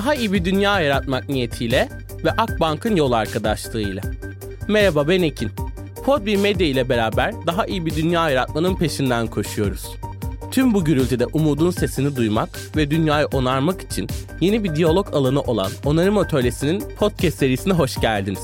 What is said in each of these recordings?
daha iyi bir dünya yaratmak niyetiyle ve Akbank'ın yol arkadaşlığıyla. Merhaba ben Ekin. Podbi Medya ile beraber daha iyi bir dünya yaratmanın peşinden koşuyoruz. Tüm bu gürültüde umudun sesini duymak ve dünyayı onarmak için yeni bir diyalog alanı olan Onarım Atölyesi'nin podcast serisine hoş geldiniz.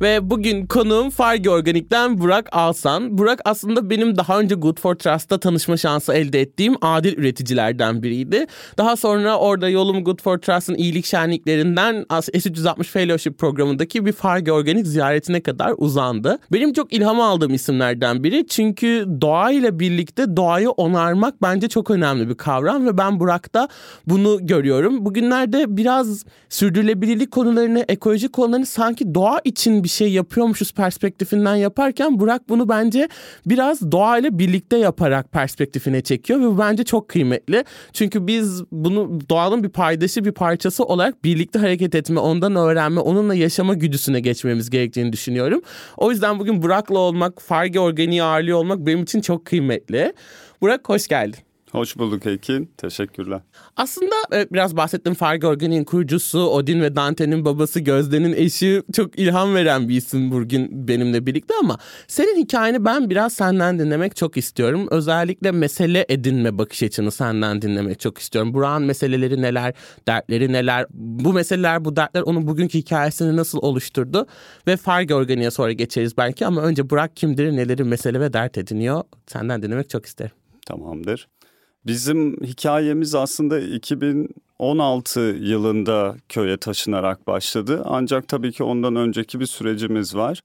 Ve bugün konuğum Fargi Organik'ten Burak Alsan. Burak aslında benim daha önce Good for Trust'ta tanışma şansı elde ettiğim adil üreticilerden biriydi. Daha sonra orada yolum Good for Trust'ın iyilik şenliklerinden S360 Fellowship programındaki bir Fargi Organik ziyaretine kadar uzandı. Benim çok ilham aldığım isimlerden biri çünkü doğayla birlikte doğayı onarmak bence çok önemli bir kavram ve ben Burak'ta bunu görüyorum. Bugünlerde biraz sürdürülebilirlik konularını, ekolojik konularını sanki doğa için bir bir şey yapıyormuşuz perspektifinden yaparken Burak bunu bence biraz doğayla birlikte yaparak perspektifine çekiyor ve bu bence çok kıymetli. Çünkü biz bunu doğanın bir paydaşı bir parçası olarak birlikte hareket etme, ondan öğrenme, onunla yaşama güdüsüne geçmemiz gerektiğini düşünüyorum. O yüzden bugün Burak'la olmak, Farge Organiği ağırlıyor olmak benim için çok kıymetli. Burak hoş geldin. Hoş bulduk Ekin. Teşekkürler. Aslında e, biraz bahsettim Fargo Organik'in kurucusu, Odin ve Dante'nin babası, Gözde'nin eşi çok ilham veren bir isim bugün benimle birlikte ama senin hikayeni ben biraz senden dinlemek çok istiyorum. Özellikle mesele edinme bakış açını senden dinlemek çok istiyorum. Burak'ın meseleleri neler, dertleri neler, bu meseleler, bu dertler onun bugünkü hikayesini nasıl oluşturdu ve Fargo Organik'e sonra geçeriz belki ama önce Burak kimdir, neleri mesele ve dert ediniyor senden dinlemek çok isterim. Tamamdır. Bizim hikayemiz aslında 2016 yılında köye taşınarak başladı. Ancak tabii ki ondan önceki bir sürecimiz var.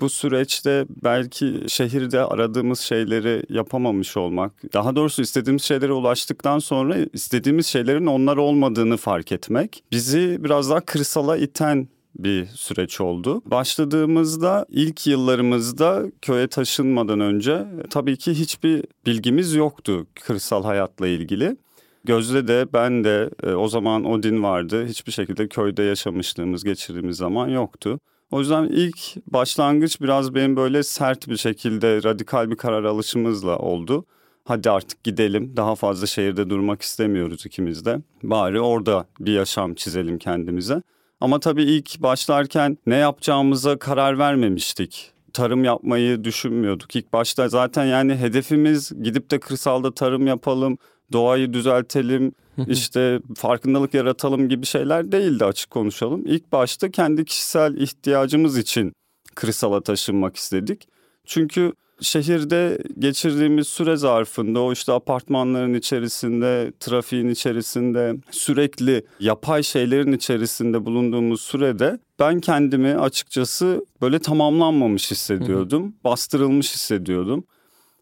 Bu süreçte belki şehirde aradığımız şeyleri yapamamış olmak, daha doğrusu istediğimiz şeylere ulaştıktan sonra istediğimiz şeylerin onlar olmadığını fark etmek bizi biraz daha kırsala iten bir süreç oldu. Başladığımızda ilk yıllarımızda köye taşınmadan önce tabii ki hiçbir bilgimiz yoktu kırsal hayatla ilgili. Gözde de ben de e, o zaman Odin vardı. Hiçbir şekilde köyde yaşamışlığımız, geçirdiğimiz zaman yoktu. O yüzden ilk başlangıç biraz benim böyle sert bir şekilde radikal bir karar alışımızla oldu. Hadi artık gidelim. Daha fazla şehirde durmak istemiyoruz ikimiz de. Bari orada bir yaşam çizelim kendimize. Ama tabii ilk başlarken ne yapacağımıza karar vermemiştik. Tarım yapmayı düşünmüyorduk. İlk başta zaten yani hedefimiz gidip de kırsalda tarım yapalım, doğayı düzeltelim, işte farkındalık yaratalım gibi şeyler değildi açık konuşalım. İlk başta kendi kişisel ihtiyacımız için kırsala taşınmak istedik. Çünkü şehirde geçirdiğimiz süre zarfında o işte apartmanların içerisinde, trafiğin içerisinde, sürekli yapay şeylerin içerisinde bulunduğumuz sürede ben kendimi açıkçası böyle tamamlanmamış hissediyordum. Hı hı. Bastırılmış hissediyordum.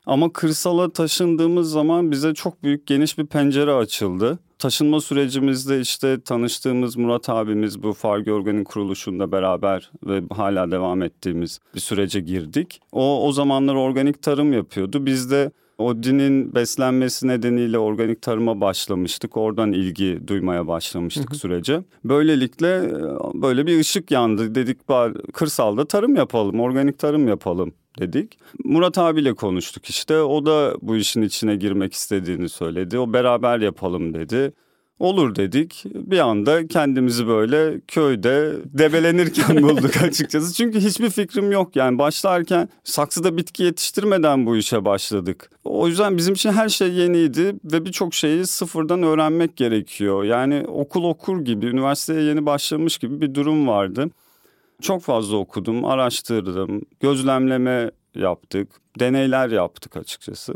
Ama kırsala taşındığımız zaman bize çok büyük geniş bir pencere açıldı. Taşınma sürecimizde işte tanıştığımız Murat abimiz bu Fargi Organik kuruluşunda beraber ve hala devam ettiğimiz bir sürece girdik. O o zamanlar organik tarım yapıyordu. Biz de Odin'in beslenmesi nedeniyle organik tarıma başlamıştık. Oradan ilgi duymaya başlamıştık hı hı. sürece. Böylelikle böyle bir ışık yandı. Dedik kırsalda tarım yapalım, organik tarım yapalım dedik. Murat abiyle konuştuk işte. O da bu işin içine girmek istediğini söyledi. O beraber yapalım dedi. Olur dedik. Bir anda kendimizi böyle köyde debelenirken bulduk açıkçası. Çünkü hiçbir fikrim yok. Yani başlarken saksıda bitki yetiştirmeden bu işe başladık. O yüzden bizim için her şey yeniydi ve birçok şeyi sıfırdan öğrenmek gerekiyor. Yani okul okur gibi, üniversiteye yeni başlamış gibi bir durum vardı. Çok fazla okudum, araştırdım, gözlemleme yaptık, deneyler yaptık açıkçası.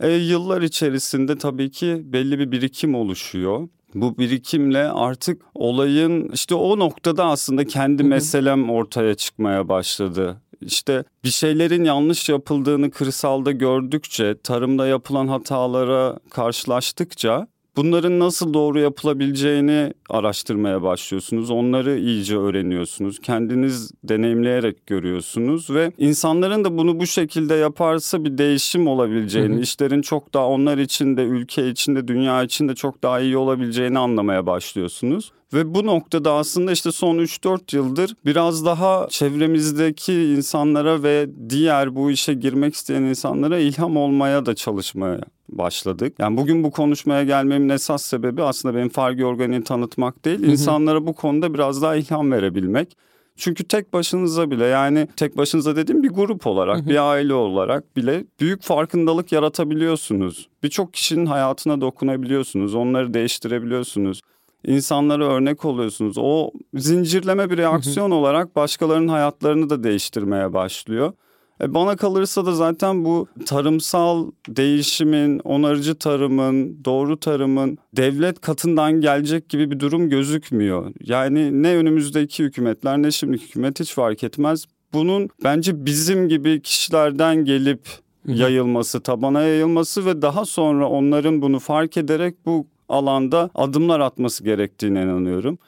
E, yıllar içerisinde tabii ki belli bir birikim oluşuyor. Bu birikimle artık olayın işte o noktada aslında kendi meselem ortaya çıkmaya başladı. İşte bir şeylerin yanlış yapıldığını kırsalda gördükçe, tarımda yapılan hatalara karşılaştıkça Bunların nasıl doğru yapılabileceğini araştırmaya başlıyorsunuz. Onları iyice öğreniyorsunuz. Kendiniz deneyimleyerek görüyorsunuz ve insanların da bunu bu şekilde yaparsa bir değişim olabileceğini, hı hı. işlerin çok daha onlar için de, ülke için de, dünya için de çok daha iyi olabileceğini anlamaya başlıyorsunuz. Ve bu noktada aslında işte son 3-4 yıldır biraz daha çevremizdeki insanlara ve diğer bu işe girmek isteyen insanlara ilham olmaya da çalışmaya başladık. Yani bugün bu konuşmaya gelmemin esas sebebi aslında benim Fargi Organik'i tanıtmak değil, insanlara bu konuda biraz daha ilham verebilmek. Çünkü tek başınıza bile yani tek başınıza dediğim bir grup olarak, bir aile olarak bile büyük farkındalık yaratabiliyorsunuz. Birçok kişinin hayatına dokunabiliyorsunuz, onları değiştirebiliyorsunuz. İnsanlara örnek oluyorsunuz. O zincirleme bir reaksiyon olarak başkalarının hayatlarını da değiştirmeye başlıyor. E bana kalırsa da zaten bu tarımsal değişimin, onarıcı tarımın, doğru tarımın devlet katından gelecek gibi bir durum gözükmüyor. Yani ne önümüzdeki hükümetler ne şimdiki hükümet hiç fark etmez. Bunun bence bizim gibi kişilerden gelip yayılması, tabana yayılması ve daha sonra onların bunu fark ederek bu alanda adımlar atması gerektiğine inanıyorum.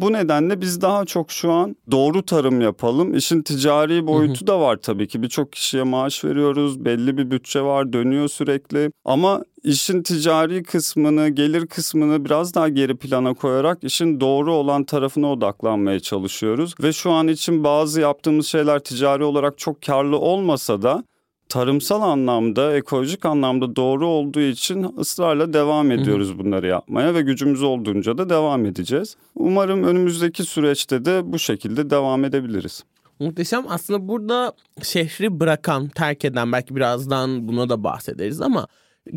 Bu nedenle biz daha çok şu an doğru tarım yapalım. İşin ticari boyutu da var tabii ki. Birçok kişiye maaş veriyoruz. Belli bir bütçe var, dönüyor sürekli. Ama işin ticari kısmını, gelir kısmını biraz daha geri plana koyarak işin doğru olan tarafına odaklanmaya çalışıyoruz. Ve şu an için bazı yaptığımız şeyler ticari olarak çok karlı olmasa da tarımsal anlamda, ekolojik anlamda doğru olduğu için ısrarla devam ediyoruz bunları yapmaya ve gücümüz olduğunca da devam edeceğiz. Umarım önümüzdeki süreçte de bu şekilde devam edebiliriz. Muhteşem. Aslında burada şehri bırakan, terk eden belki birazdan buna da bahsederiz ama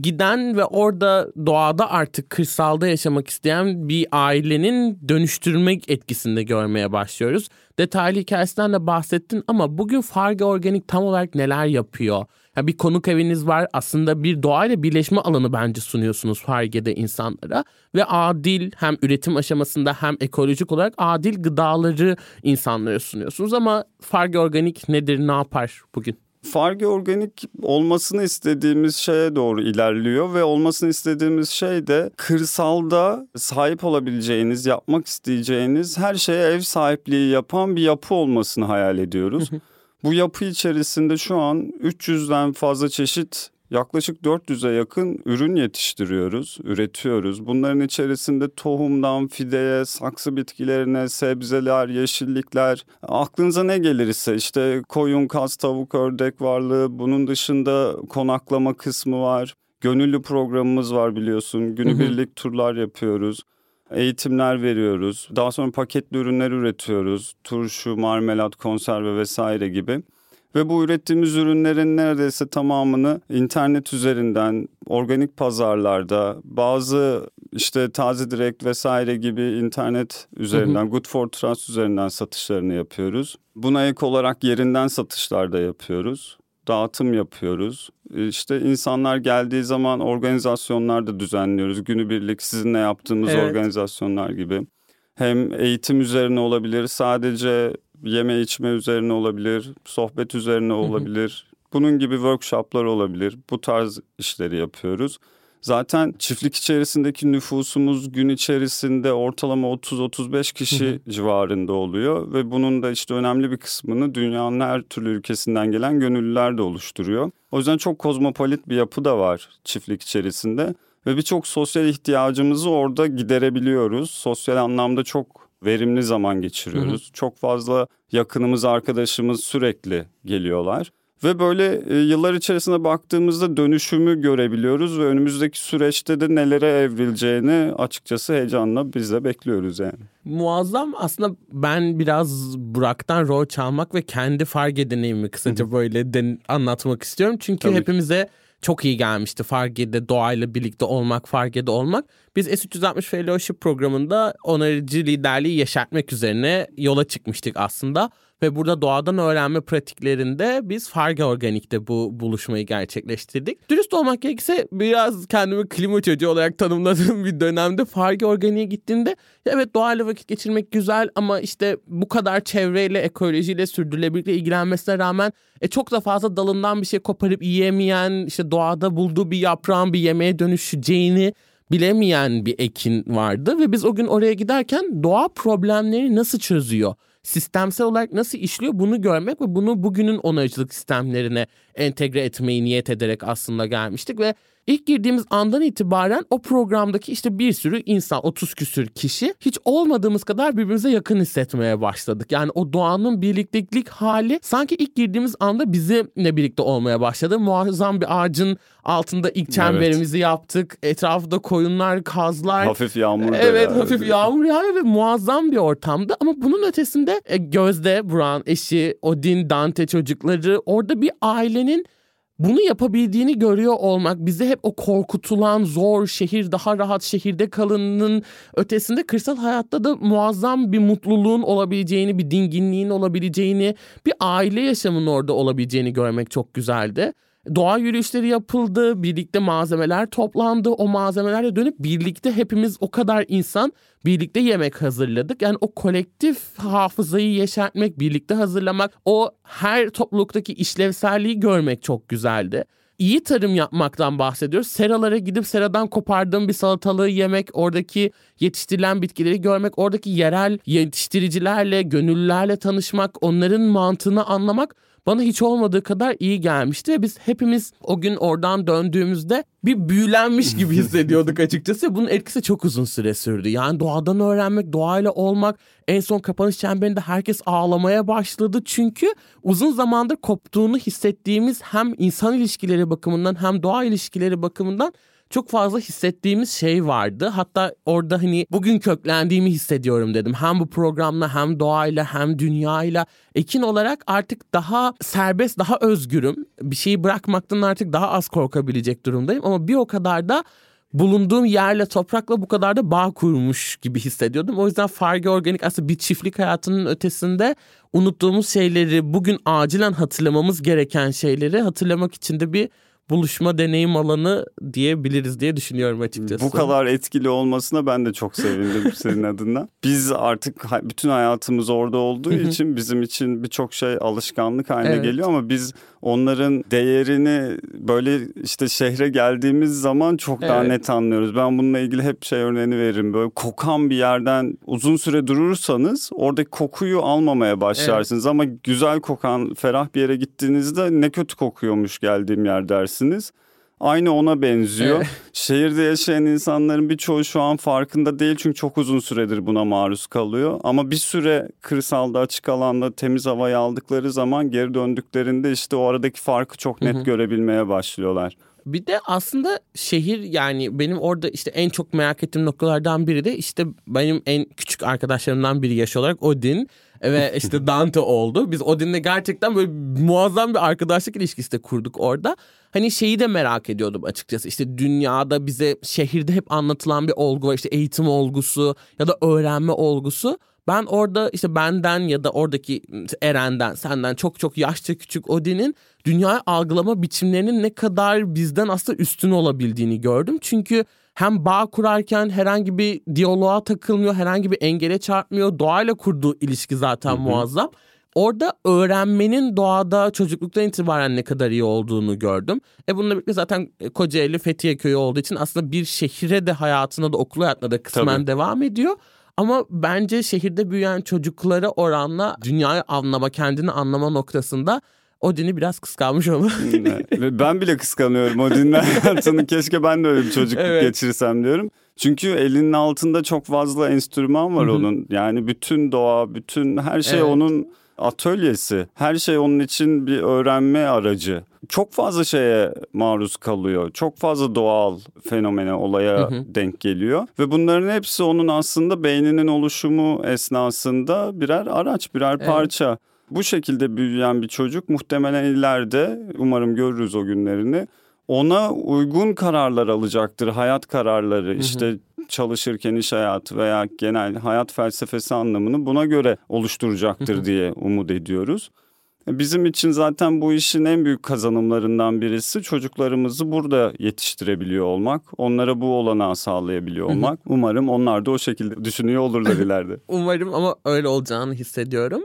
giden ve orada doğada artık kırsalda yaşamak isteyen bir ailenin dönüştürmek etkisinde görmeye başlıyoruz. Detaylı hikayesinden de bahsettin ama bugün Farge Organik tam olarak neler yapıyor? Yani bir konuk eviniz var aslında bir doğayla birleşme alanı bence sunuyorsunuz Farge'de insanlara ve adil hem üretim aşamasında hem ekolojik olarak adil gıdaları insanlara sunuyorsunuz ama Farge Organik nedir ne yapar bugün? Farge organik olmasını istediğimiz şeye doğru ilerliyor ve olmasını istediğimiz şey de kırsalda sahip olabileceğiniz, yapmak isteyeceğiniz her şeye ev sahipliği yapan bir yapı olmasını hayal ediyoruz. Bu yapı içerisinde şu an 300'den fazla çeşit yaklaşık 400'e yakın ürün yetiştiriyoruz, üretiyoruz. Bunların içerisinde tohumdan fideye, saksı bitkilerine, sebzeler, yeşillikler, aklınıza ne gelirse işte koyun, kaz, tavuk, ördek varlığı, bunun dışında konaklama kısmı var. Gönüllü programımız var biliyorsun. Günübirlik turlar yapıyoruz eğitimler veriyoruz. Daha sonra paketli ürünler üretiyoruz. Turşu, marmelat, konserve vesaire gibi. Ve bu ürettiğimiz ürünlerin neredeyse tamamını internet üzerinden, organik pazarlarda, bazı işte Taze Direkt vesaire gibi internet üzerinden, hı hı. Good for Trust üzerinden satışlarını yapıyoruz. Buna ek olarak yerinden satışlar da yapıyoruz. Dağıtım yapıyoruz. İşte insanlar geldiği zaman organizasyonlar da düzenliyoruz. Günübirlik sizinle yaptığımız evet. organizasyonlar gibi. Hem eğitim üzerine olabilir, sadece yeme içme üzerine olabilir, sohbet üzerine olabilir. Bunun gibi workshoplar olabilir. Bu tarz işleri yapıyoruz. Zaten çiftlik içerisindeki nüfusumuz gün içerisinde ortalama 30-35 kişi civarında oluyor ve bunun da işte önemli bir kısmını dünyanın her türlü ülkesinden gelen gönüllüler de oluşturuyor. O yüzden çok kozmopolit bir yapı da var çiftlik içerisinde ve birçok sosyal ihtiyacımızı orada giderebiliyoruz. Sosyal anlamda çok verimli zaman geçiriyoruz. Hı hı. Çok fazla yakınımız, arkadaşımız sürekli geliyorlar. Ve böyle e, yıllar içerisinde baktığımızda dönüşümü görebiliyoruz ve önümüzdeki süreçte de nelere evrileceğini açıkçası heyecanla biz de bekliyoruz yani. Muazzam aslında ben biraz Burak'tan rol çalmak ve kendi fark deneyimimi kısaca böyle den- anlatmak istiyorum. Çünkü Tabii. hepimize çok iyi gelmişti Farge'de doğayla birlikte olmak, Farge'de olmak. Biz S360 Fellowship programında onarıcı liderliği yaşatmak üzerine yola çıkmıştık aslında. Ve burada doğadan öğrenme pratiklerinde biz Farge Organik'te bu buluşmayı gerçekleştirdik. Dürüst olmak gerekirse biraz kendimi klima çocuğu olarak tanımladığım bir dönemde Farge Organik'e gittiğimde evet doğayla vakit geçirmek güzel ama işte bu kadar çevreyle, ekolojiyle, sürdürülebilirlikle ilgilenmesine rağmen e, çok da fazla dalından bir şey koparıp yiyemeyen, işte doğada bulduğu bir yaprağın bir yemeğe dönüşeceğini bilemeyen bir ekin vardı ve biz o gün oraya giderken doğa problemleri nasıl çözüyor? Sistemsel olarak nasıl işliyor bunu görmek ve bunu bugünün onarıcılık sistemlerine entegre etmeyi niyet ederek aslında gelmiştik ve İlk girdiğimiz andan itibaren o programdaki işte bir sürü insan 30 küsür kişi hiç olmadığımız kadar birbirimize yakın hissetmeye başladık. Yani o doğanın birliktelik hali sanki ilk girdiğimiz anda bizimle birlikte olmaya başladı. Muazzam bir ağacın altında ilk çemberimizi evet. yaptık. Etrafında koyunlar, kazlar. Hafif yağmur. Evet ya. hafif yağmur yağıyor ve muazzam bir ortamdı. Ama bunun ötesinde e, Gözde, Buran, eşi, Odin, Dante çocukları orada bir ailenin bunu yapabildiğini görüyor olmak bize hep o korkutulan zor şehir daha rahat şehirde kalının ötesinde kırsal hayatta da muazzam bir mutluluğun olabileceğini bir dinginliğin olabileceğini bir aile yaşamının orada olabileceğini görmek çok güzeldi. Doğa yürüyüşleri yapıldı, birlikte malzemeler toplandı. O malzemelerle dönüp birlikte hepimiz o kadar insan birlikte yemek hazırladık. Yani o kolektif hafızayı yeşertmek, birlikte hazırlamak, o her topluluktaki işlevselliği görmek çok güzeldi İyi tarım yapmaktan bahsediyoruz. Seralara gidip seradan kopardığım bir salatalığı yemek, oradaki yetiştirilen bitkileri görmek, oradaki yerel yetiştiricilerle, gönüllülerle tanışmak, onların mantığını anlamak bana hiç olmadığı kadar iyi gelmişti ve biz hepimiz o gün oradan döndüğümüzde bir büyülenmiş gibi hissediyorduk açıkçası. Bunun etkisi çok uzun süre sürdü. Yani doğadan öğrenmek, doğayla olmak. En son kapanış çemberinde herkes ağlamaya başladı. Çünkü uzun zamandır koptuğunu hissettiğimiz hem insan ilişkileri bakımından hem doğa ilişkileri bakımından çok fazla hissettiğimiz şey vardı. Hatta orada hani bugün köklendiğimi hissediyorum dedim. Hem bu programla hem doğayla hem dünyayla. Ekin olarak artık daha serbest, daha özgürüm. Bir şeyi bırakmaktan artık daha az korkabilecek durumdayım. Ama bir o kadar da bulunduğum yerle toprakla bu kadar da bağ kurmuş gibi hissediyordum. O yüzden Farge Organik aslında bir çiftlik hayatının ötesinde unuttuğumuz şeyleri bugün acilen hatırlamamız gereken şeyleri hatırlamak için de bir buluşma deneyim alanı diyebiliriz diye düşünüyorum açıkçası. Bu kadar etkili olmasına ben de çok sevindim senin adına. Biz artık bütün hayatımız orada olduğu için bizim için birçok şey alışkanlık haline evet. geliyor ama biz onların değerini böyle işte şehre geldiğimiz zaman çok daha evet. net anlıyoruz. Ben bununla ilgili hep şey örneğini veririm. Böyle kokan bir yerden uzun süre durursanız oradaki kokuyu almamaya başlarsınız. Evet. Ama güzel kokan ferah bir yere gittiğinizde ne kötü kokuyormuş geldiğim yer dersiniz. Aynı ona benziyor. Evet. Şehirde yaşayan insanların birçoğu şu an farkında değil çünkü çok uzun süredir buna maruz kalıyor. Ama bir süre kırsalda açık alanda temiz havayı aldıkları zaman geri döndüklerinde işte o aradaki farkı çok net Hı-hı. görebilmeye başlıyorlar. Bir de aslında şehir yani benim orada işte en çok merak ettiğim noktalardan biri de işte benim en küçük arkadaşlarımdan biri yaş olarak Odin ve işte Dante oldu. Biz Odin'le gerçekten böyle muazzam bir arkadaşlık ilişkisi de kurduk orada. Hani şeyi de merak ediyordum açıkçası. İşte dünyada bize şehirde hep anlatılan bir olgu var. İşte eğitim olgusu ya da öğrenme olgusu. Ben orada işte benden ya da oradaki Eren'den, senden çok çok yaşça küçük Odin'in dünyayı algılama biçimlerinin ne kadar bizden aslında üstün olabildiğini gördüm. Çünkü hem bağ kurarken herhangi bir diyaloğa takılmıyor, herhangi bir engele çarpmıyor. Doğayla kurduğu ilişki zaten Hı-hı. muazzam. Orada öğrenmenin doğada çocukluktan itibaren ne kadar iyi olduğunu gördüm. E bununla birlikte zaten Kocaeli Fethiye köyü olduğu için aslında bir şehire de hayatına da okul hayatına da kısmen Tabii. devam ediyor. Ama bence şehirde büyüyen çocuklara oranla dünyayı anlama, kendini anlama noktasında Odin'i biraz kıskanmış olur. ben bile kıskanıyorum Odin'in hayatını. Keşke ben de öyle bir çocukluk evet. geçirsem diyorum. Çünkü elinin altında çok fazla enstrüman var onun. Yani bütün doğa, bütün her şey evet. onun atölyesi. Her şey onun için bir öğrenme aracı. Çok fazla şeye maruz kalıyor. Çok fazla doğal fenomene, olaya hı hı. denk geliyor. Ve bunların hepsi onun aslında beyninin oluşumu esnasında birer araç, birer evet. parça. Bu şekilde büyüyen bir çocuk muhtemelen ileride umarım görürüz o günlerini. Ona uygun kararlar alacaktır. Hayat kararları hı hı. işte çalışırken iş hayatı veya genel hayat felsefesi anlamını buna göre oluşturacaktır diye umut ediyoruz. Bizim için zaten bu işin en büyük kazanımlarından birisi çocuklarımızı burada yetiştirebiliyor olmak. Onlara bu olanağı sağlayabiliyor olmak. Umarım onlar da o şekilde düşünüyor olurlar ileride. Umarım ama öyle olacağını hissediyorum.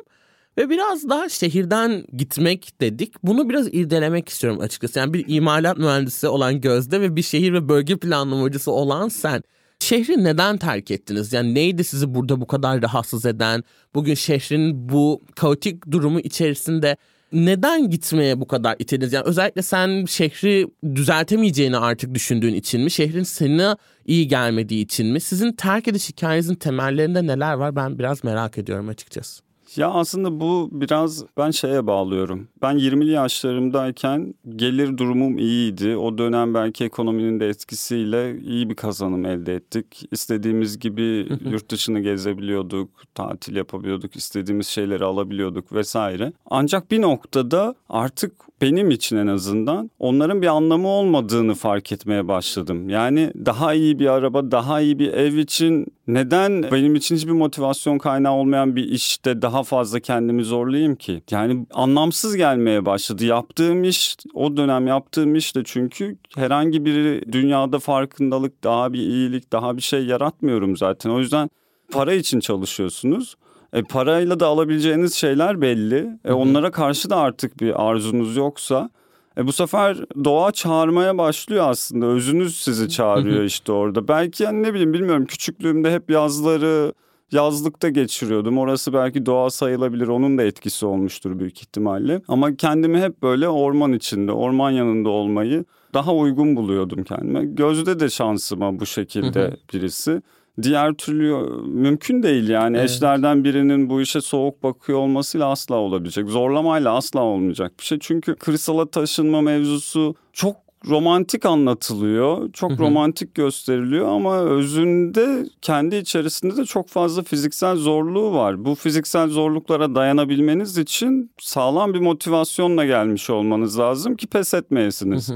Ve biraz daha şehirden gitmek dedik. Bunu biraz irdelemek istiyorum açıkçası. Yani bir imalat mühendisi olan Gözde ve bir şehir ve bölge planlamacısı olan sen. Şehri neden terk ettiniz? Yani neydi sizi burada bu kadar rahatsız eden? Bugün şehrin bu kaotik durumu içerisinde Neden gitmeye bu kadar itildiniz? Yani özellikle sen şehri düzeltemeyeceğini artık düşündüğün için mi? Şehrin sana iyi gelmediği için mi? Sizin terk ediş hikayenizin temellerinde neler var? Ben biraz merak ediyorum açıkçası. Ya aslında bu biraz ben şeye bağlıyorum. Ben 20'li yaşlarımdayken gelir durumum iyiydi. O dönem belki ekonominin de etkisiyle iyi bir kazanım elde ettik. İstediğimiz gibi yurt dışını gezebiliyorduk, tatil yapabiliyorduk, istediğimiz şeyleri alabiliyorduk vesaire. Ancak bir noktada artık benim için en azından onların bir anlamı olmadığını fark etmeye başladım. Yani daha iyi bir araba, daha iyi bir ev için neden benim için hiçbir motivasyon kaynağı olmayan bir işte daha fazla kendimi zorlayayım ki? Yani anlamsız gelmeye başladı. Yaptığım iş, o dönem yaptığım iş de çünkü herhangi bir dünyada farkındalık, daha bir iyilik, daha bir şey yaratmıyorum zaten. O yüzden para için çalışıyorsunuz. E, parayla da alabileceğiniz şeyler belli. E, onlara karşı da artık bir arzunuz yoksa e, bu sefer doğa çağırmaya başlıyor aslında. Özünüz sizi çağırıyor işte orada. Belki yani ne bileyim bilmiyorum küçüklüğümde hep yazları yazlıkta geçiriyordum. Orası belki doğa sayılabilir. Onun da etkisi olmuştur büyük ihtimalle. Ama kendimi hep böyle orman içinde, orman yanında olmayı daha uygun buluyordum kendime. Gözde de şansıma bu şekilde birisi. Diğer türlü mümkün değil yani evet. eşlerden birinin bu işe soğuk bakıyor olmasıyla asla olabilecek. Zorlamayla asla olmayacak bir şey. Çünkü kırsala taşınma mevzusu çok romantik anlatılıyor. Çok romantik gösteriliyor ama özünde kendi içerisinde de çok fazla fiziksel zorluğu var. Bu fiziksel zorluklara dayanabilmeniz için sağlam bir motivasyonla gelmiş olmanız lazım ki pes etmeyesiniz.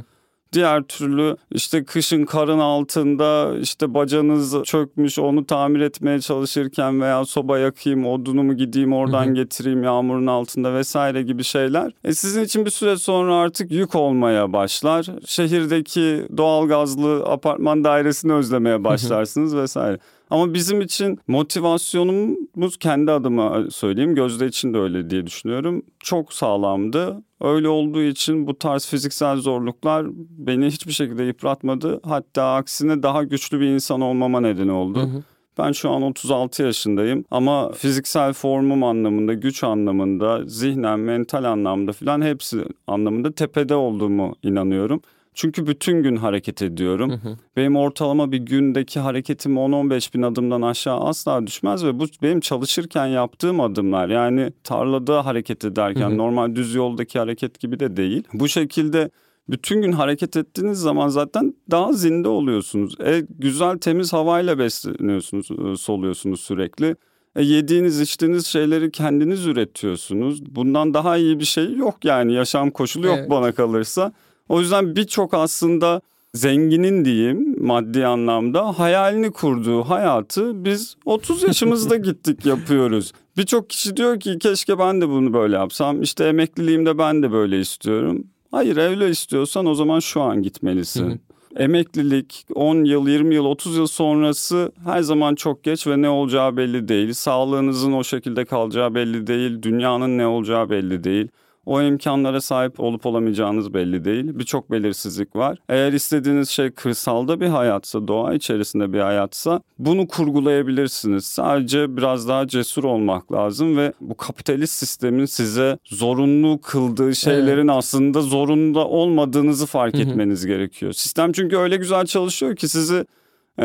Diğer türlü işte kışın karın altında işte bacanız çökmüş onu tamir etmeye çalışırken veya soba yakayım odunumu gideyim oradan getireyim yağmurun altında vesaire gibi şeyler. E sizin için bir süre sonra artık yük olmaya başlar. Şehirdeki doğalgazlı apartman dairesini özlemeye başlarsınız vesaire. Ama bizim için motivasyonumuz kendi adıma söyleyeyim Gözde için de öyle diye düşünüyorum. Çok sağlamdı. Öyle olduğu için bu tarz fiziksel zorluklar beni hiçbir şekilde yıpratmadı. Hatta aksine daha güçlü bir insan olmama neden oldu. Hı hı. Ben şu an 36 yaşındayım ama fiziksel formum anlamında, güç anlamında, zihnen, mental anlamda filan hepsi anlamında tepede olduğumu inanıyorum. Çünkü bütün gün hareket ediyorum. Hı hı. Benim ortalama bir gündeki hareketim 10-15 bin adımdan aşağı asla düşmez ve bu benim çalışırken yaptığım adımlar. Yani tarlada hareket ederken hı hı. normal düz yoldaki hareket gibi de değil. Bu şekilde bütün gün hareket ettiğiniz zaman zaten daha zinde oluyorsunuz. E, güzel temiz havayla besleniyorsunuz, e, soluyorsunuz sürekli. E, yediğiniz içtiğiniz şeyleri kendiniz üretiyorsunuz. Bundan daha iyi bir şey yok yani yaşam koşulu yok evet. bana kalırsa. O yüzden birçok aslında zenginin diyeyim maddi anlamda hayalini kurduğu hayatı biz 30 yaşımızda gittik yapıyoruz. Birçok kişi diyor ki keşke ben de bunu böyle yapsam. İşte emekliliğimde ben de böyle istiyorum. Hayır öyle istiyorsan o zaman şu an gitmelisin. Emeklilik 10 yıl, 20 yıl, 30 yıl sonrası her zaman çok geç ve ne olacağı belli değil. Sağlığınızın o şekilde kalacağı belli değil. Dünyanın ne olacağı belli değil. O imkanlara sahip olup olamayacağınız belli değil. Birçok belirsizlik var. Eğer istediğiniz şey kırsalda bir hayatsa, doğa içerisinde bir hayatsa bunu kurgulayabilirsiniz. Sadece biraz daha cesur olmak lazım ve bu kapitalist sistemin size zorunlu kıldığı şeylerin evet. aslında zorunda olmadığınızı fark etmeniz gerekiyor. Sistem çünkü öyle güzel çalışıyor ki sizi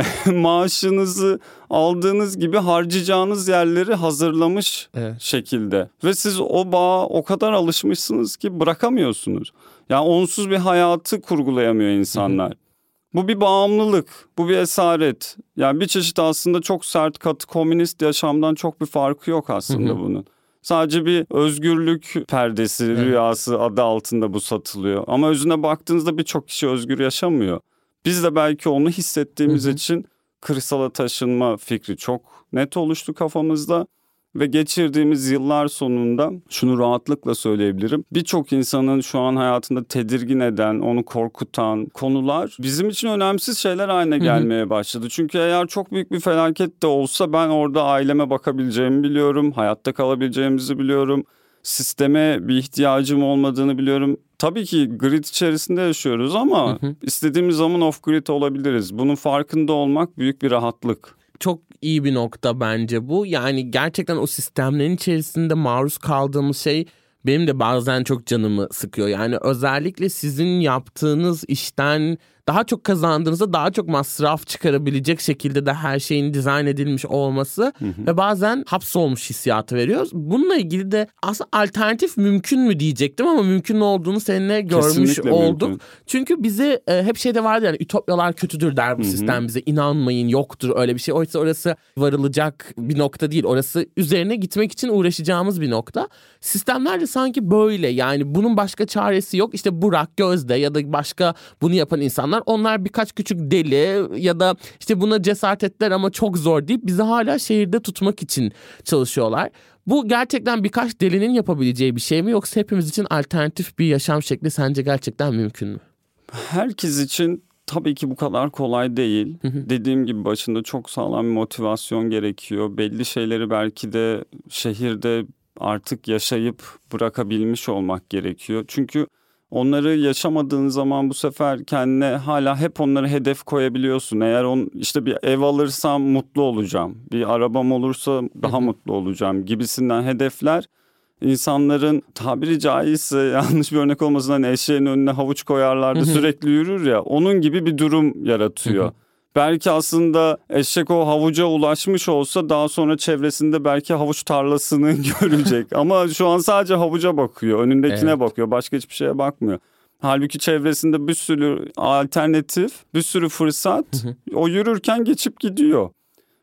maaşınızı aldığınız gibi harcayacağınız yerleri hazırlamış evet. şekilde. Ve siz o bağa o kadar alışmışsınız ki bırakamıyorsunuz. Yani onsuz bir hayatı kurgulayamıyor insanlar. Bu bir bağımlılık, bu bir esaret. Yani bir çeşit aslında çok sert katı komünist yaşamdan çok bir farkı yok aslında bunun. Sadece bir özgürlük perdesi, evet. rüyası adı altında bu satılıyor. Ama özüne baktığınızda birçok kişi özgür yaşamıyor. Biz de belki onu hissettiğimiz hı hı. için kırsala taşınma fikri çok net oluştu kafamızda ve geçirdiğimiz yıllar sonunda şunu rahatlıkla söyleyebilirim. Birçok insanın şu an hayatında tedirgin eden, onu korkutan konular bizim için önemsiz şeyler haline gelmeye başladı. Çünkü eğer çok büyük bir felaket de olsa ben orada aileme bakabileceğimi biliyorum, hayatta kalabileceğimizi biliyorum sisteme bir ihtiyacım olmadığını biliyorum. Tabii ki grid içerisinde yaşıyoruz ama hı hı. istediğimiz zaman off grid olabiliriz. Bunun farkında olmak büyük bir rahatlık. Çok iyi bir nokta bence bu. Yani gerçekten o sistemlerin içerisinde maruz kaldığımız şey benim de bazen çok canımı sıkıyor. Yani özellikle sizin yaptığınız işten daha çok kazandığınızda daha çok masraf çıkarabilecek şekilde de her şeyin dizayn edilmiş olması hı hı. ve bazen hapsolmuş hissiyatı veriyoruz. Bununla ilgili de aslında alternatif mümkün mü diyecektim ama mümkün olduğunu seninle görmüş Kesinlikle olduk. Mümkün. Çünkü bizi e, hep şeyde vardı yani ütopyalar kötüdür der bu hı hı. sistem bize inanmayın yoktur öyle bir şey. Oysa orası varılacak bir nokta değil. Orası üzerine gitmek için uğraşacağımız bir nokta. Sistemler de sanki böyle yani bunun başka çaresi yok. İşte Burak Gözde ya da başka bunu yapan insanlar insanlar onlar birkaç küçük deli ya da işte buna cesaret ettiler ama çok zor deyip bizi hala şehirde tutmak için çalışıyorlar. Bu gerçekten birkaç delinin yapabileceği bir şey mi yoksa hepimiz için alternatif bir yaşam şekli sence gerçekten mümkün mü? Herkes için tabii ki bu kadar kolay değil. Dediğim gibi başında çok sağlam bir motivasyon gerekiyor. Belli şeyleri belki de şehirde artık yaşayıp bırakabilmiş olmak gerekiyor. Çünkü onları yaşamadığın zaman bu sefer kendine hala hep onları hedef koyabiliyorsun. Eğer on işte bir ev alırsam mutlu olacağım. Bir arabam olursa daha mutlu olacağım gibisinden hedefler insanların tabiri caizse yanlış bir örnek olmasın hani eşeğin önüne havuç koyarlardı sürekli yürür ya onun gibi bir durum yaratıyor. Belki aslında eşek o havuca ulaşmış olsa daha sonra çevresinde belki havuç tarlasını görecek. Ama şu an sadece havuca bakıyor, önündekine evet. bakıyor, başka hiçbir şeye bakmıyor. Halbuki çevresinde bir sürü alternatif, bir sürü fırsat o yürürken geçip gidiyor.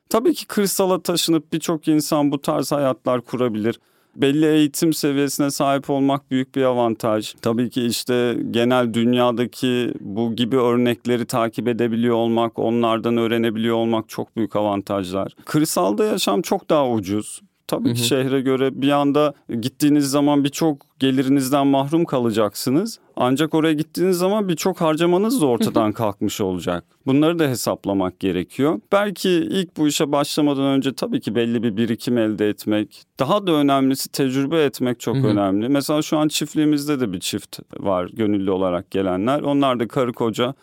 Tabii ki kırsala taşınıp birçok insan bu tarz hayatlar kurabilir belli eğitim seviyesine sahip olmak büyük bir avantaj. Tabii ki işte genel dünyadaki bu gibi örnekleri takip edebiliyor olmak, onlardan öğrenebiliyor olmak çok büyük avantajlar. Kırsalda yaşam çok daha ucuz. Tabii hı hı. ki şehre göre bir anda gittiğiniz zaman birçok gelirinizden mahrum kalacaksınız. Ancak oraya gittiğiniz zaman birçok harcamanız da ortadan kalkmış olacak. Bunları da hesaplamak gerekiyor. Belki ilk bu işe başlamadan önce tabii ki belli bir birikim elde etmek, daha da önemlisi tecrübe etmek çok önemli. Mesela şu an çiftliğimizde de bir çift var gönüllü olarak gelenler. Onlar da karı koca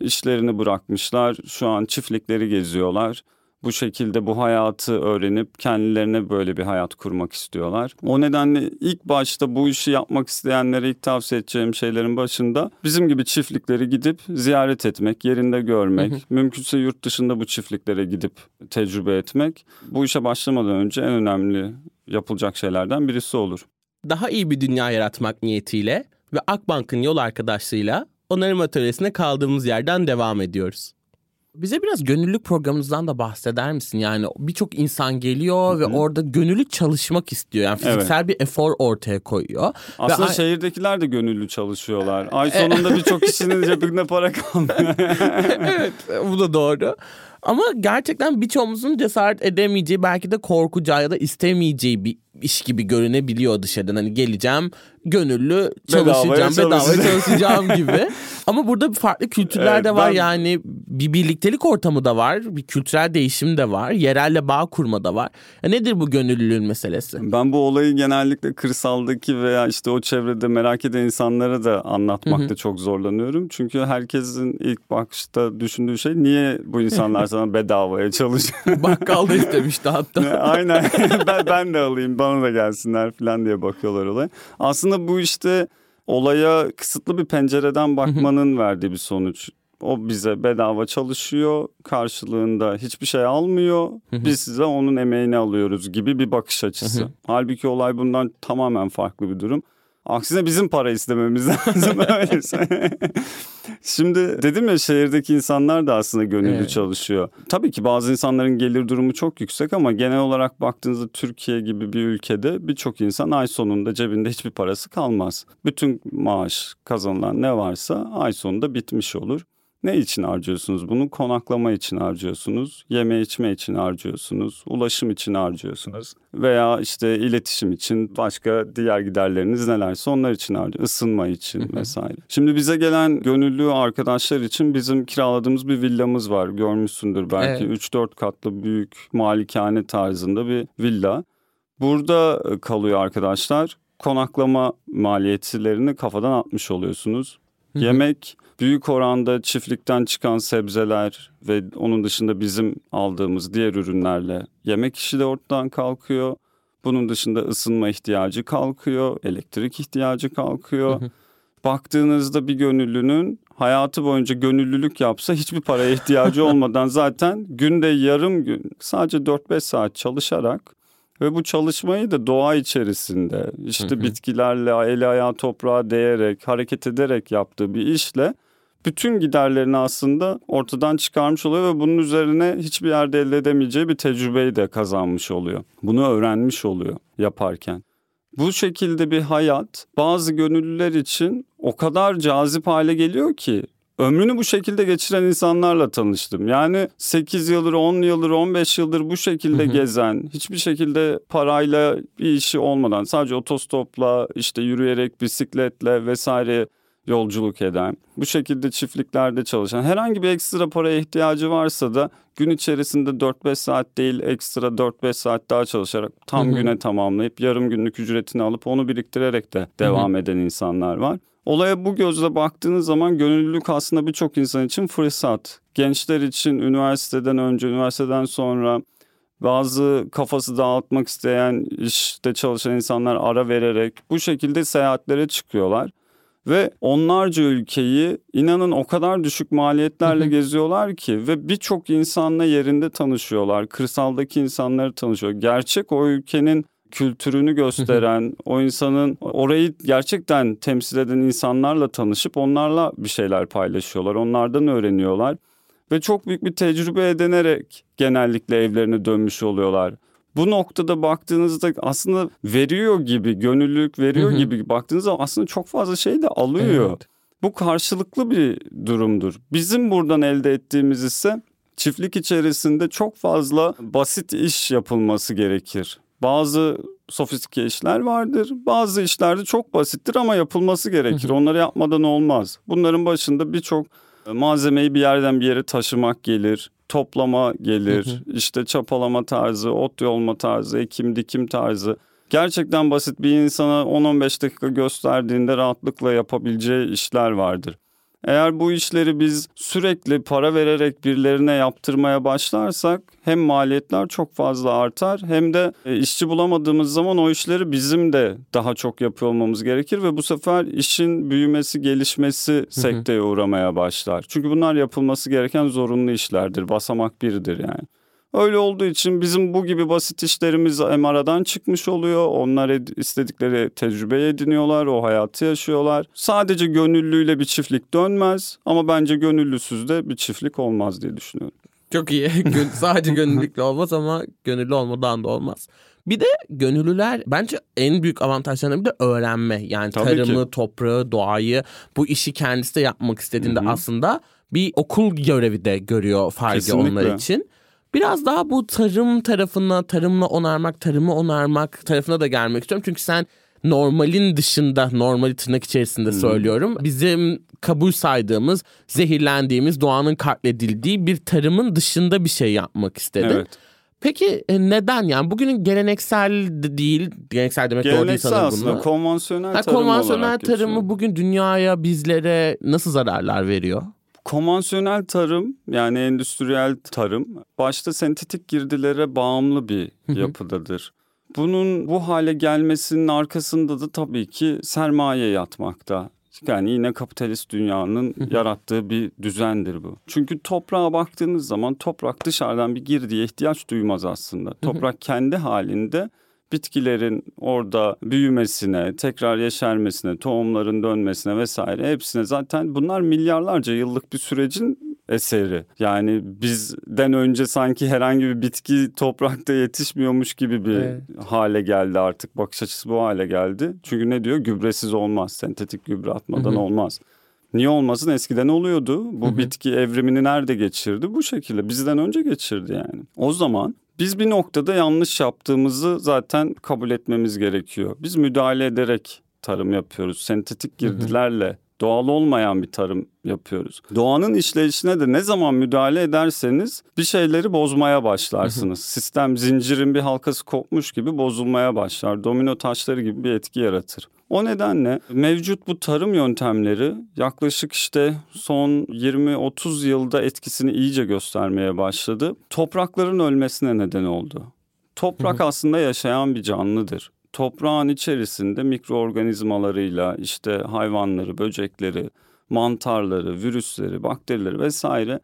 işlerini bırakmışlar. Şu an çiftlikleri geziyorlar bu şekilde bu hayatı öğrenip kendilerine böyle bir hayat kurmak istiyorlar. O nedenle ilk başta bu işi yapmak isteyenlere ilk tavsiye edeceğim şeylerin başında bizim gibi çiftlikleri gidip ziyaret etmek, yerinde görmek, hı hı. mümkünse yurt dışında bu çiftliklere gidip tecrübe etmek bu işe başlamadan önce en önemli yapılacak şeylerden birisi olur. Daha iyi bir dünya yaratmak niyetiyle ve Akbank'ın yol arkadaşlığıyla onarım atölyesine kaldığımız yerden devam ediyoruz. Bize biraz gönüllülük programınızdan da bahseder misin? Yani birçok insan geliyor Hı-hı. ve orada gönüllü çalışmak istiyor. Yani fiziksel evet. bir efor ortaya koyuyor. Aslında ve şehirdekiler de gönüllü çalışıyorlar. Ay sonunda birçok kişinin cebinde para kalmıyor. evet bu da doğru. Ama gerçekten birçoğumuzun cesaret edemeyeceği belki de korkacağı ya da istemeyeceği bir iş gibi görünebiliyor dışarıdan. Hani geleceğim gönüllü çalışacağım, bedavaya, çalışacağım gibi. Ama burada farklı kültürler evet, de var. Ben... Yani bir birliktelik ortamı da var. Bir kültürel değişim de var. Yerelle bağ kurma da var. Ya nedir bu gönüllülüğün meselesi? Ben bu olayı genellikle kırsaldaki veya işte o çevrede merak eden insanlara da anlatmakta çok zorlanıyorum. Çünkü herkesin ilk bakışta düşündüğü şey niye bu insanlar sana bedavaya çalışıyor? Bakkal da istemişti hatta. Aynen. ben, ben de alayım bana da gelsinler falan diye bakıyorlar olaya. Aslında bu işte olaya kısıtlı bir pencereden bakmanın verdiği bir sonuç. O bize bedava çalışıyor, karşılığında hiçbir şey almıyor. Biz size onun emeğini alıyoruz gibi bir bakış açısı. Halbuki olay bundan tamamen farklı bir durum. Aksine bizim para istememiz lazım öyleyse. Şimdi dedim ya şehirdeki insanlar da aslında gönüllü evet. çalışıyor. Tabii ki bazı insanların gelir durumu çok yüksek ama genel olarak baktığınızda Türkiye gibi bir ülkede birçok insan ay sonunda cebinde hiçbir parası kalmaz. Bütün maaş kazanılan ne varsa ay sonunda bitmiş olur. Ne için harcıyorsunuz bunu? Konaklama için harcıyorsunuz, yeme içme için harcıyorsunuz, ulaşım için harcıyorsunuz veya işte iletişim için başka diğer giderleriniz nelerse onlar için harcıyorsunuz, ısınma için vesaire. Şimdi bize gelen gönüllü arkadaşlar için bizim kiraladığımız bir villamız var. Görmüşsündür belki evet. 3-4 katlı büyük malikane tarzında bir villa. Burada kalıyor arkadaşlar. Konaklama maliyetlerini kafadan atmış oluyorsunuz. Yemek büyük oranda çiftlikten çıkan sebzeler ve onun dışında bizim aldığımız diğer ürünlerle yemek işi de ortadan kalkıyor. Bunun dışında ısınma ihtiyacı kalkıyor, elektrik ihtiyacı kalkıyor. Baktığınızda bir gönüllünün hayatı boyunca gönüllülük yapsa hiçbir paraya ihtiyacı olmadan zaten günde yarım gün sadece 4-5 saat çalışarak ve bu çalışmayı da doğa içerisinde işte bitkilerle eli ayağı toprağa değerek hareket ederek yaptığı bir işle bütün giderlerini aslında ortadan çıkarmış oluyor ve bunun üzerine hiçbir yerde elde edemeyeceği bir tecrübeyi de kazanmış oluyor. Bunu öğrenmiş oluyor yaparken. Bu şekilde bir hayat bazı gönüllüler için o kadar cazip hale geliyor ki ömrünü bu şekilde geçiren insanlarla tanıştım. Yani 8 yıldır, 10 yıldır, 15 yıldır bu şekilde gezen, hiçbir şekilde parayla bir işi olmadan sadece otostopla, işte yürüyerek, bisikletle vesaire yolculuk eden, bu şekilde çiftliklerde çalışan, herhangi bir ekstra paraya ihtiyacı varsa da gün içerisinde 4-5 saat değil ekstra 4-5 saat daha çalışarak tam hı hı. güne tamamlayıp yarım günlük ücretini alıp onu biriktirerek de devam hı hı. eden insanlar var. Olaya bu gözle baktığınız zaman gönüllülük aslında birçok insan için fırsat. Gençler için üniversiteden önce, üniversiteden sonra bazı kafası dağıtmak isteyen işte çalışan insanlar ara vererek bu şekilde seyahatlere çıkıyorlar. Ve onlarca ülkeyi inanın o kadar düşük maliyetlerle geziyorlar ki ve birçok insanla yerinde tanışıyorlar. Kırsaldaki insanları tanışıyor. Gerçek o ülkenin kültürünü gösteren, o insanın orayı gerçekten temsil eden insanlarla tanışıp onlarla bir şeyler paylaşıyorlar. Onlardan öğreniyorlar ve çok büyük bir tecrübe edinerek genellikle evlerine dönmüş oluyorlar. Bu noktada baktığınızda aslında veriyor gibi, gönüllülük veriyor hı hı. gibi baktığınızda aslında çok fazla şey de alıyor. Evet. Bu karşılıklı bir durumdur. Bizim buradan elde ettiğimiz ise çiftlik içerisinde çok fazla basit iş yapılması gerekir. Bazı sofistike işler vardır. Bazı işlerde çok basittir ama yapılması gerekir. Onları yapmadan olmaz. Bunların başında birçok malzemeyi bir yerden bir yere taşımak gelir toplama gelir. Hı hı. İşte çapalama tarzı, ot yolma tarzı, ekim dikim tarzı. Gerçekten basit bir insana 10-15 dakika gösterdiğinde rahatlıkla yapabileceği işler vardır. Eğer bu işleri biz sürekli para vererek birilerine yaptırmaya başlarsak hem maliyetler çok fazla artar hem de e, işçi bulamadığımız zaman o işleri bizim de daha çok yapıyor olmamız gerekir ve bu sefer işin büyümesi, gelişmesi sekteye uğramaya başlar. Çünkü bunlar yapılması gereken zorunlu işlerdir. Basamak biridir yani. Öyle olduğu için bizim bu gibi basit işlerimiz hem aradan çıkmış oluyor. Onlar istedikleri tecrübe ediniyorlar, o hayatı yaşıyorlar. Sadece gönüllüyle bir çiftlik dönmez ama bence gönüllüsüz de bir çiftlik olmaz diye düşünüyorum. Çok iyi. Sadece gönüllülükle olmaz ama gönüllü olmadan da olmaz. Bir de gönüllüler bence en büyük avantajlarından bir de öğrenme. Yani Tabii tarımı, ki. toprağı, doğayı bu işi kendisi de yapmak istediğinde Hı-hı. aslında bir okul görevi de görüyor Farge onlar için. Biraz daha bu tarım tarafına, tarımla onarmak, tarımı onarmak tarafına da gelmek istiyorum. Çünkü sen normalin dışında, normali tırnak içerisinde hmm. söylüyorum. Bizim kabul saydığımız, zehirlendiğimiz, doğanın katledildiği bir tarımın dışında bir şey yapmak istedin. Evet. Peki e, neden yani bugünün geleneksel değil, geleneksel demek geleneksel doğru değil sanırım aslında, bunu. konvansiyonel ha, tarım Konvansiyonel tarımı geçiyor. bugün dünyaya, bizlere nasıl zararlar veriyor? Konvansiyonel tarım yani endüstriyel tarım başta sentetik girdilere bağımlı bir yapıdadır. Bunun bu hale gelmesinin arkasında da tabii ki sermaye yatmakta. Yani yine kapitalist dünyanın yarattığı bir düzendir bu. Çünkü toprağa baktığınız zaman toprak dışarıdan bir girdiye ihtiyaç duymaz aslında. Toprak kendi halinde bitkilerin orada büyümesine, tekrar yeşermesine, tohumların dönmesine vesaire hepsine zaten bunlar milyarlarca yıllık bir sürecin eseri. Yani bizden önce sanki herhangi bir bitki toprakta yetişmiyormuş gibi bir evet. hale geldi artık. Bakış açısı bu hale geldi. Çünkü ne diyor? Gübresiz olmaz. Sentetik gübre atmadan Hı-hı. olmaz. Niye olmasın? Eskiden oluyordu. Bu Hı-hı. bitki evrimini nerede geçirdi? Bu şekilde bizden önce geçirdi yani. O zaman biz bir noktada yanlış yaptığımızı zaten kabul etmemiz gerekiyor. Biz müdahale ederek tarım yapıyoruz. Sentetik girdilerle doğal olmayan bir tarım yapıyoruz. Doğanın işleyişine de ne zaman müdahale ederseniz bir şeyleri bozmaya başlarsınız. Sistem zincirin bir halkası kopmuş gibi bozulmaya başlar. Domino taşları gibi bir etki yaratır. O nedenle mevcut bu tarım yöntemleri yaklaşık işte son 20-30 yılda etkisini iyice göstermeye başladı. Toprakların ölmesine neden oldu. Toprak aslında yaşayan bir canlıdır. Toprağın içerisinde mikroorganizmalarıyla işte hayvanları, böcekleri, mantarları, virüsleri, bakterileri vesaire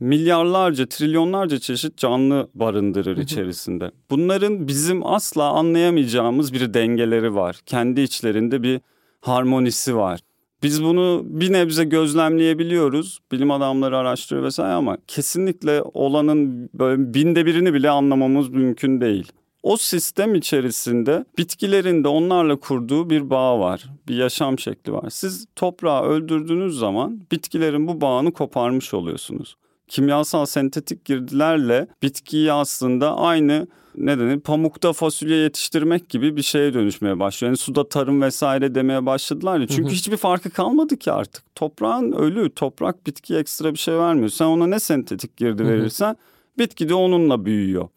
milyarlarca, trilyonlarca çeşit canlı barındırır içerisinde. Bunların bizim asla anlayamayacağımız bir dengeleri var. Kendi içlerinde bir harmonisi var. Biz bunu bir nebze gözlemleyebiliyoruz. Bilim adamları araştırıyor vesaire ama kesinlikle olanın böyle binde birini bile anlamamız mümkün değil. O sistem içerisinde bitkilerin de onlarla kurduğu bir bağ var. Bir yaşam şekli var. Siz toprağı öldürdüğünüz zaman bitkilerin bu bağını koparmış oluyorsunuz. Kimyasal sentetik girdilerle bitkiyi aslında aynı ne denir pamukta fasulye yetiştirmek gibi bir şeye dönüşmeye başlıyor. Yani suda tarım vesaire demeye başladılar ya. Çünkü hiçbir farkı kalmadı ki artık. Toprağın ölü, toprak bitkiye ekstra bir şey vermiyor. Sen ona ne sentetik girdi verirsen bitki de onunla büyüyor.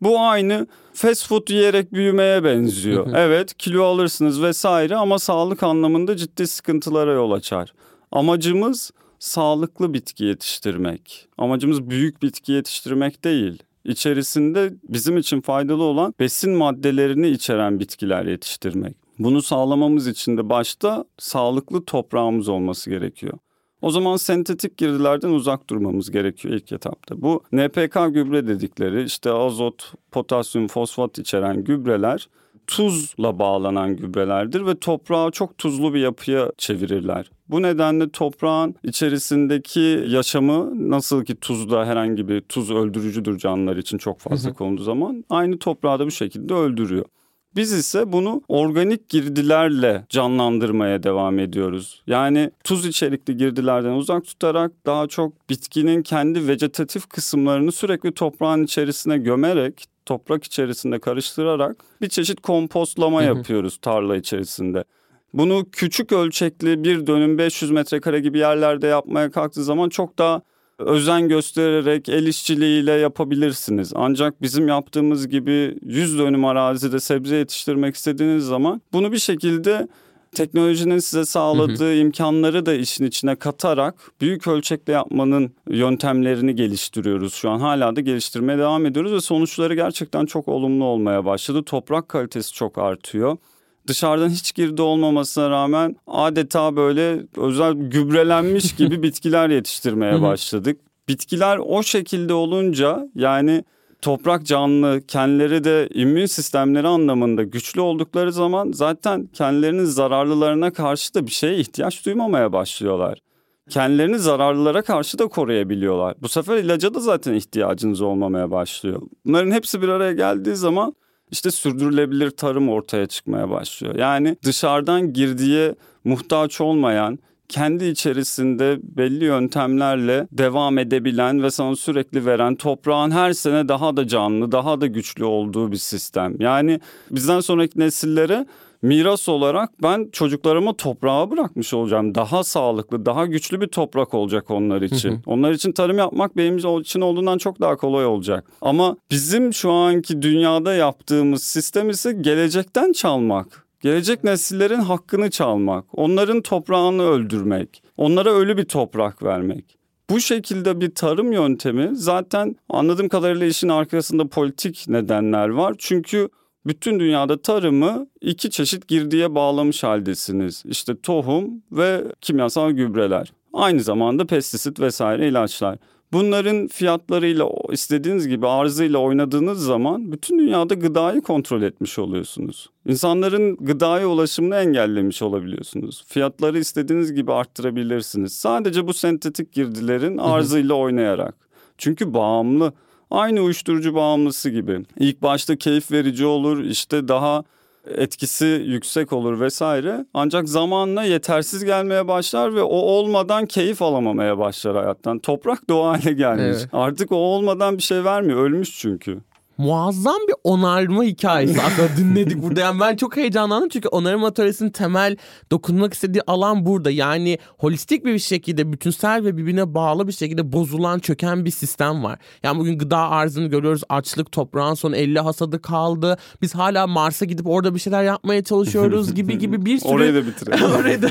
Bu aynı fast food yiyerek büyümeye benziyor. evet kilo alırsınız vesaire ama sağlık anlamında ciddi sıkıntılara yol açar. Amacımız sağlıklı bitki yetiştirmek. Amacımız büyük bitki yetiştirmek değil. İçerisinde bizim için faydalı olan besin maddelerini içeren bitkiler yetiştirmek. Bunu sağlamamız için de başta sağlıklı toprağımız olması gerekiyor. O zaman sentetik girdilerden uzak durmamız gerekiyor ilk etapta. Bu NPK gübre dedikleri işte azot, potasyum, fosfat içeren gübreler tuzla bağlanan gübrelerdir ve toprağı çok tuzlu bir yapıya çevirirler. Bu nedenle toprağın içerisindeki yaşamı nasıl ki tuzda herhangi bir tuz öldürücüdür canlılar için çok fazla konulduğu zaman aynı toprağı da bu şekilde öldürüyor. Biz ise bunu organik girdilerle canlandırmaya devam ediyoruz. Yani tuz içerikli girdilerden uzak tutarak daha çok bitkinin kendi vegetatif kısımlarını sürekli toprağın içerisine gömerek toprak içerisinde karıştırarak bir çeşit kompostlama yapıyoruz tarla içerisinde. Bunu küçük ölçekli bir dönüm 500 metrekare gibi yerlerde yapmaya kalktığı zaman çok daha özen göstererek el işçiliğiyle yapabilirsiniz. Ancak bizim yaptığımız gibi 100 dönüm arazide sebze yetiştirmek istediğiniz zaman bunu bir şekilde teknolojinin size sağladığı hı hı. imkanları da işin içine katarak büyük ölçekte yapmanın yöntemlerini geliştiriyoruz. Şu an hala da geliştirmeye devam ediyoruz ve sonuçları gerçekten çok olumlu olmaya başladı. Toprak kalitesi çok artıyor dışarıdan hiç girdi olmamasına rağmen adeta böyle özel gübrelenmiş gibi bitkiler yetiştirmeye başladık. Bitkiler o şekilde olunca yani toprak canlı, kendileri de immün sistemleri anlamında güçlü oldukları zaman zaten kendilerinin zararlılarına karşı da bir şeye ihtiyaç duymamaya başlıyorlar. Kendilerini zararlılara karşı da koruyabiliyorlar. Bu sefer ilaca da zaten ihtiyacınız olmamaya başlıyor. Bunların hepsi bir araya geldiği zaman işte sürdürülebilir tarım ortaya çıkmaya başlıyor. Yani dışarıdan girdiye muhtaç olmayan kendi içerisinde belli yöntemlerle devam edebilen ve sana sürekli veren toprağın her sene daha da canlı, daha da güçlü olduğu bir sistem. Yani bizden sonraki nesillere miras olarak ben çocuklarıma toprağa bırakmış olacağım. Daha sağlıklı, daha güçlü bir toprak olacak onlar için. onlar için tarım yapmak benim için olduğundan çok daha kolay olacak. Ama bizim şu anki dünyada yaptığımız sistem ise gelecekten çalmak. Gelecek nesillerin hakkını çalmak, onların toprağını öldürmek, onlara ölü bir toprak vermek. Bu şekilde bir tarım yöntemi zaten anladığım kadarıyla işin arkasında politik nedenler var. Çünkü bütün dünyada tarımı iki çeşit girdiye bağlamış haldesiniz. İşte tohum ve kimyasal gübreler. Aynı zamanda pestisit vesaire ilaçlar. Bunların fiyatlarıyla istediğiniz gibi arzıyla oynadığınız zaman bütün dünyada gıdayı kontrol etmiş oluyorsunuz. İnsanların gıdaya ulaşımını engellemiş olabiliyorsunuz. Fiyatları istediğiniz gibi arttırabilirsiniz. Sadece bu sentetik girdilerin arzıyla oynayarak. Çünkü bağımlı Aynı uyuşturucu bağımlısı gibi. İlk başta keyif verici olur, işte daha etkisi yüksek olur vesaire. Ancak zamanla yetersiz gelmeye başlar ve o olmadan keyif alamamaya başlar hayattan. Toprak doğa hale gelmiş. Evet. Artık o olmadan bir şey vermiyor. Ölmüş çünkü muazzam bir onarma hikayesi aslında dinledik burada. Yani ben çok heyecanlandım çünkü onarım atölyesinin temel dokunmak istediği alan burada. Yani holistik bir şekilde bütünsel ve birbirine bağlı bir şekilde bozulan çöken bir sistem var. Yani bugün gıda arzını görüyoruz. Açlık toprağın son 50 hasadı kaldı. Biz hala Mars'a gidip orada bir şeyler yapmaya çalışıyoruz gibi gibi bir sürü. Orayı da bitirelim. Orayı da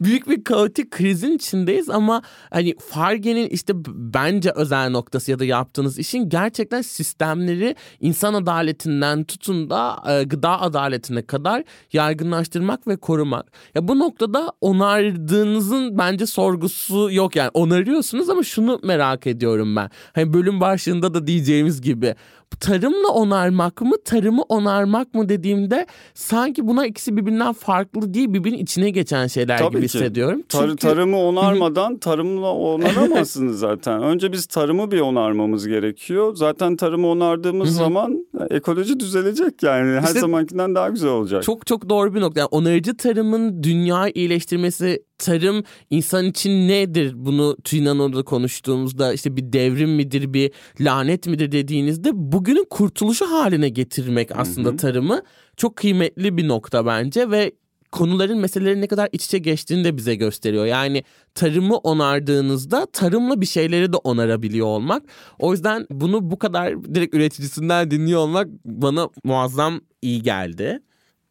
büyük bir kaotik krizin içindeyiz ama hani Farge'nin işte bence özel noktası ya da yaptığınız işin gerçekten sistem sistemleri insan adaletinden tutun da e, gıda adaletine kadar yaygınlaştırmak ve korumak. Ya bu noktada onardığınızın bence sorgusu yok yani onarıyorsunuz ama şunu merak ediyorum ben. Hani bölüm başlığında da diyeceğimiz gibi tarımla onarmak mı tarımı onarmak mı dediğimde sanki buna ikisi birbirinden farklı değil birbirinin içine geçen şeyler Tabii gibi ki. hissediyorum. Tar- Çünkü... tarımı onarmadan tarımla onaramazsınız zaten. Önce biz tarımı bir onarmamız gerekiyor. Zaten tarımı onardığımız zaman ekoloji düzelecek yani. Her İşte- zamankinden daha güzel olacak. Çok çok doğru bir nokta. Yani onarıcı tarımın dünya iyileştirmesi, tarım insan için nedir? Bunu Tüynano'da konuştuğumuzda işte bir devrim midir, bir lanet midir dediğinizde bugünün kurtuluşu haline getirmek aslında tarımı çok kıymetli bir nokta bence ve konuların meselelerin ne kadar iç içe geçtiğini de bize gösteriyor. Yani tarımı onardığınızda tarımla bir şeyleri de onarabiliyor olmak. O yüzden bunu bu kadar direkt üreticisinden dinliyor olmak bana muazzam iyi geldi.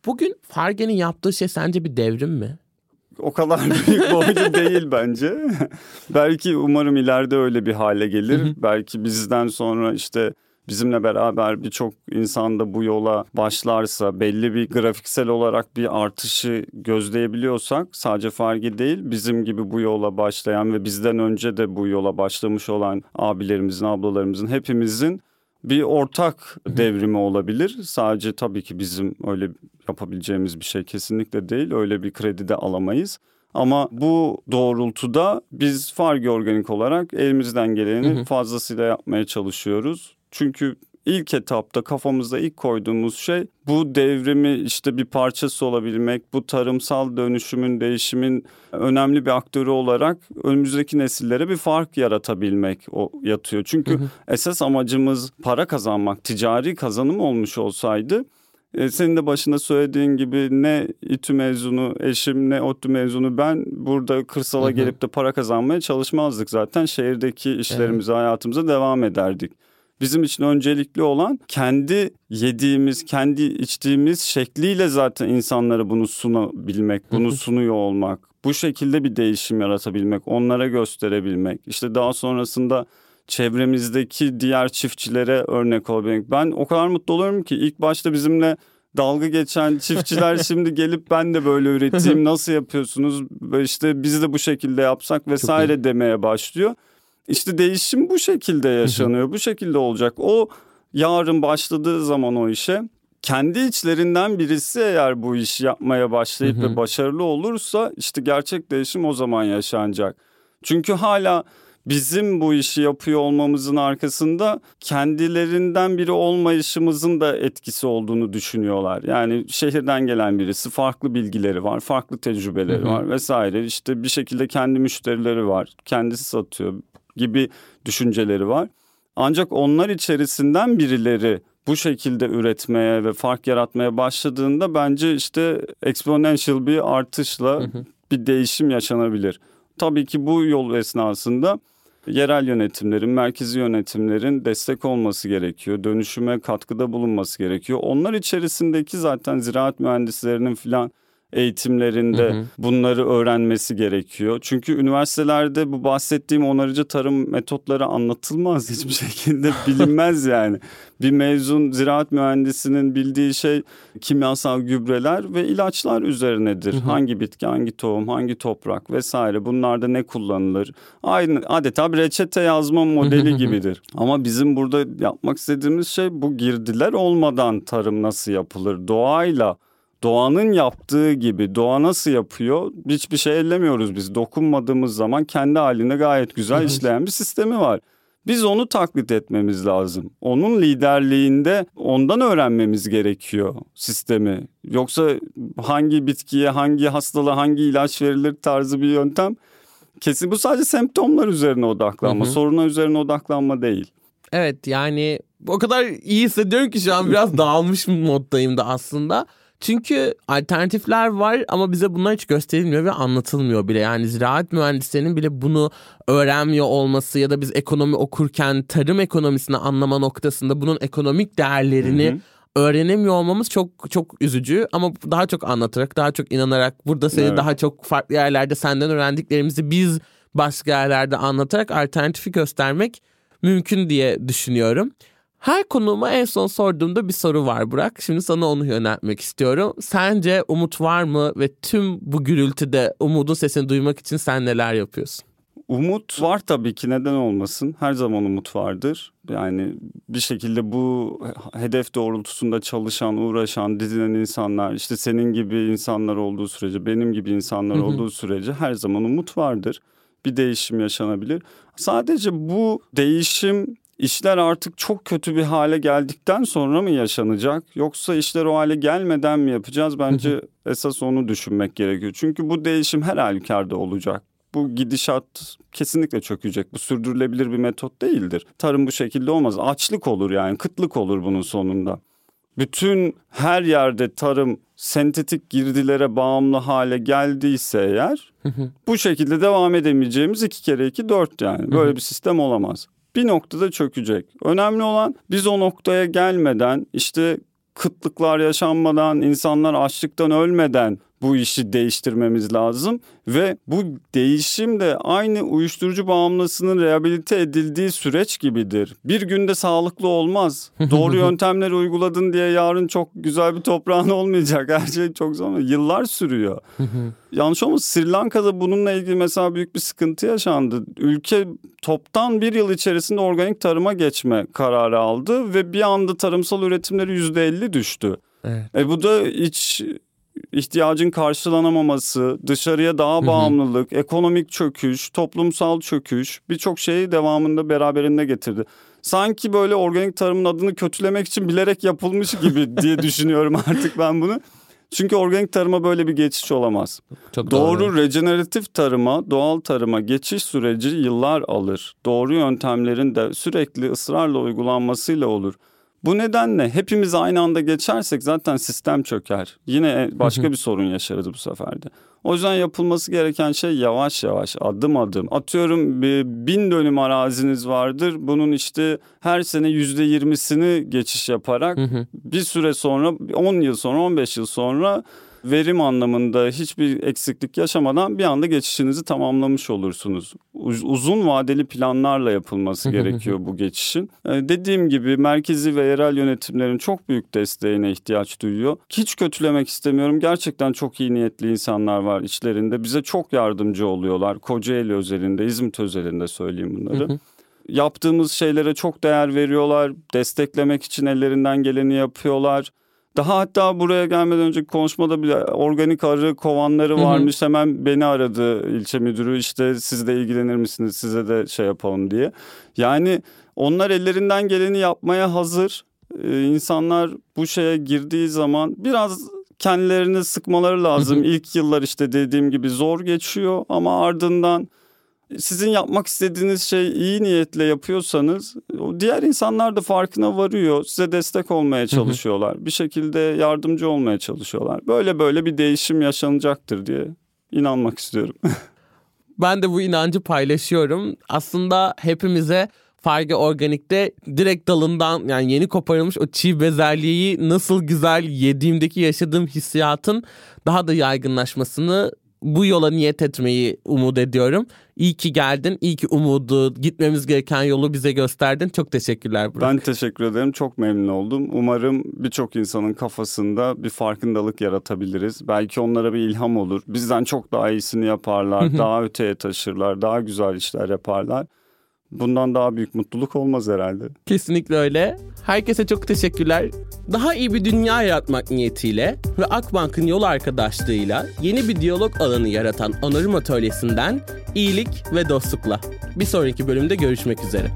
Bugün Farge'nin yaptığı şey sence bir devrim mi? O kadar büyük boyutu değil bence. Belki umarım ileride öyle bir hale gelir. Belki bizden sonra işte bizimle beraber birçok insan da bu yola başlarsa belli bir grafiksel olarak bir artışı gözleyebiliyorsak sadece Fargi değil bizim gibi bu yola başlayan ve bizden önce de bu yola başlamış olan abilerimizin ablalarımızın hepimizin bir ortak devrimi olabilir. Sadece tabii ki bizim öyle yapabileceğimiz bir şey kesinlikle değil. Öyle bir kredi de alamayız. Ama bu doğrultuda biz Fargi Organik olarak elimizden geleni fazlasıyla yapmaya çalışıyoruz. Çünkü ilk etapta kafamızda ilk koyduğumuz şey bu devrimi işte bir parçası olabilmek, bu tarımsal dönüşümün, değişimin önemli bir aktörü olarak önümüzdeki nesillere bir fark yaratabilmek o yatıyor. Çünkü esas amacımız para kazanmak, ticari kazanım olmuş olsaydı e, senin de başında söylediğin gibi ne İTÜ mezunu eşim ne ODTÜ mezunu ben burada kırsala gelip de para kazanmaya çalışmazdık zaten. Şehirdeki işlerimize, hayatımıza devam ederdik. Bizim için öncelikli olan kendi yediğimiz, kendi içtiğimiz şekliyle zaten insanlara bunu sunabilmek, bunu sunuyor olmak. Bu şekilde bir değişim yaratabilmek, onlara gösterebilmek. İşte daha sonrasında çevremizdeki diğer çiftçilere örnek olabilmek. Ben o kadar mutlu oluyorum ki ilk başta bizimle dalga geçen çiftçiler şimdi gelip ben de böyle üreteyim nasıl yapıyorsunuz işte biz de bu şekilde yapsak vesaire demeye başlıyor. İşte değişim bu şekilde yaşanıyor bu şekilde olacak. O yarın başladığı zaman o işe kendi içlerinden birisi eğer bu işi yapmaya başlayıp ve başarılı olursa işte gerçek değişim o zaman yaşanacak. Çünkü hala bizim bu işi yapıyor olmamızın arkasında kendilerinden biri olmayışımızın da etkisi olduğunu düşünüyorlar. Yani şehirden gelen birisi farklı bilgileri var, farklı tecrübeleri var vesaire. İşte bir şekilde kendi müşterileri var, kendisi satıyor gibi düşünceleri var. Ancak onlar içerisinden birileri bu şekilde üretmeye ve fark yaratmaya başladığında bence işte exponential bir artışla bir değişim yaşanabilir. Tabii ki bu yol esnasında yerel yönetimlerin, merkezi yönetimlerin destek olması gerekiyor. Dönüşüme katkıda bulunması gerekiyor. Onlar içerisindeki zaten ziraat mühendislerinin filan eğitimlerinde bunları öğrenmesi gerekiyor. Çünkü üniversitelerde bu bahsettiğim onarıcı tarım metotları anlatılmaz hiçbir şekilde bilinmez yani. Bir mezun ziraat mühendisinin bildiği şey kimyasal gübreler ve ilaçlar üzerinedir. Hangi bitki, hangi tohum, hangi toprak vesaire bunlarda ne kullanılır? Aynı adeta bir reçete yazma modeli gibidir. Ama bizim burada yapmak istediğimiz şey bu girdiler olmadan tarım nasıl yapılır? Doğayla doğanın yaptığı gibi doğa nasıl yapıyor hiçbir şey ellemiyoruz biz. Dokunmadığımız zaman kendi halinde gayet güzel işleyen bir sistemi var. Biz onu taklit etmemiz lazım. Onun liderliğinde ondan öğrenmemiz gerekiyor sistemi. Yoksa hangi bitkiye, hangi hastalığa, hangi ilaç verilir tarzı bir yöntem kesin bu sadece semptomlar üzerine odaklanma, soruna üzerine odaklanma değil. Evet yani o kadar iyi hissediyorum ki şu an biraz dağılmış moddayım da aslında. Çünkü alternatifler var ama bize bunlar hiç gösterilmiyor ve anlatılmıyor bile. Yani ziraat mühendislerinin bile bunu öğrenmiyor olması ya da biz ekonomi okurken tarım ekonomisini anlama noktasında bunun ekonomik değerlerini Hı hı. öğrenemiyor olmamız çok çok üzücü ama daha çok anlatarak, daha çok inanarak burada seni Evet. daha çok farklı yerlerde senden öğrendiklerimizi biz başka yerlerde anlatarak alternatifi göstermek mümkün diye düşünüyorum. Her konuğuma en son sorduğumda bir soru var Burak. Şimdi sana onu yöneltmek istiyorum. Sence umut var mı ve tüm bu gürültüde umudun sesini duymak için sen neler yapıyorsun? Umut var tabii ki neden olmasın. Her zaman umut vardır. Yani bir şekilde bu hedef doğrultusunda çalışan, uğraşan, didinen insanlar, işte senin gibi insanlar olduğu sürece, benim gibi insanlar olduğu sürece her zaman umut vardır. Bir değişim yaşanabilir. Sadece bu değişim işler artık çok kötü bir hale geldikten sonra mı yaşanacak yoksa işler o hale gelmeden mi yapacağız? Bence esas onu düşünmek gerekiyor. Çünkü bu değişim her halükarda olacak bu gidişat kesinlikle çökecek. Bu sürdürülebilir bir metot değildir. Tarım bu şekilde olmaz. Açlık olur yani, kıtlık olur bunun sonunda. Bütün her yerde tarım sentetik girdilere bağımlı hale geldiyse eğer bu şekilde devam edemeyeceğimiz iki kere iki dört yani. Böyle bir sistem olamaz. Bir noktada çökecek. Önemli olan biz o noktaya gelmeden işte kıtlıklar yaşanmadan, insanlar açlıktan ölmeden bu işi değiştirmemiz lazım ve bu değişim de aynı uyuşturucu bağımlısının rehabilite edildiği süreç gibidir. Bir günde sağlıklı olmaz. Doğru yöntemleri uyguladın diye yarın çok güzel bir toprağın olmayacak. Her şey çok zaman yıllar sürüyor. Yanlış olmasın Sri Lanka'da bununla ilgili mesela büyük bir sıkıntı yaşandı. Ülke toptan bir yıl içerisinde organik tarıma geçme kararı aldı ve bir anda tarımsal üretimleri yüzde elli düştü. Evet. E bu da iç ihtiyacın karşılanamaması, dışarıya daha bağımlılık, hı hı. ekonomik çöküş, toplumsal çöküş birçok şeyi devamında beraberinde getirdi. Sanki böyle organik tarımın adını kötülemek için bilerek yapılmış gibi diye düşünüyorum artık ben bunu. Çünkü organik tarıma böyle bir geçiş olamaz. Çok doğru. doğru rejeneratif tarıma, doğal tarıma geçiş süreci yıllar alır. Doğru yöntemlerin de sürekli ısrarla uygulanmasıyla olur. Bu nedenle hepimiz aynı anda geçersek zaten sistem çöker. Yine başka bir sorun yaşarız bu sefer de. O yüzden yapılması gereken şey yavaş yavaş adım adım. Atıyorum bin dönüm araziniz vardır. Bunun işte her sene yüzde yirmisini geçiş yaparak bir süre sonra 10 yıl sonra 15 yıl sonra verim anlamında hiçbir eksiklik yaşamadan bir anda geçişinizi tamamlamış olursunuz. Uzun vadeli planlarla yapılması gerekiyor bu geçişin. Ee, dediğim gibi merkezi ve yerel yönetimlerin çok büyük desteğine ihtiyaç duyuyor. Hiç kötülemek istemiyorum. Gerçekten çok iyi niyetli insanlar var içlerinde. Bize çok yardımcı oluyorlar. Kocaeli özelinde, İzmit özelinde söyleyeyim bunları. Yaptığımız şeylere çok değer veriyorlar. Desteklemek için ellerinden geleni yapıyorlar. Daha hatta buraya gelmeden önceki konuşmada bir organik arı kovanları varmış. Hı hı. Hemen beni aradı ilçe müdürü işte siz de ilgilenir misiniz size de şey yapalım diye. Yani onlar ellerinden geleni yapmaya hazır. Ee, insanlar bu şeye girdiği zaman biraz kendilerini sıkmaları lazım. Hı hı. İlk yıllar işte dediğim gibi zor geçiyor ama ardından sizin yapmak istediğiniz şey iyi niyetle yapıyorsanız diğer insanlar da farkına varıyor. Size destek olmaya çalışıyorlar. Bir şekilde yardımcı olmaya çalışıyorlar. Böyle böyle bir değişim yaşanacaktır diye inanmak istiyorum. ben de bu inancı paylaşıyorum. Aslında hepimize Farge Organik'te direkt dalından yani yeni koparılmış o çiğ bezelyeyi nasıl güzel yediğimdeki yaşadığım hissiyatın daha da yaygınlaşmasını bu yola niyet etmeyi umut ediyorum. İyi ki geldin. İyi ki umudu, gitmemiz gereken yolu bize gösterdin. Çok teşekkürler Burak. Ben teşekkür ederim. Çok memnun oldum. Umarım birçok insanın kafasında bir farkındalık yaratabiliriz. Belki onlara bir ilham olur. Bizden çok daha iyisini yaparlar. daha öteye taşırlar. Daha güzel işler yaparlar. Bundan daha büyük mutluluk olmaz herhalde. Kesinlikle öyle. Herkese çok teşekkürler. Daha iyi bir dünya yaratmak niyetiyle ve Akbank'ın yol arkadaşlığıyla yeni bir diyalog alanı yaratan Onarım Atölyesi'nden iyilik ve dostlukla. Bir sonraki bölümde görüşmek üzere.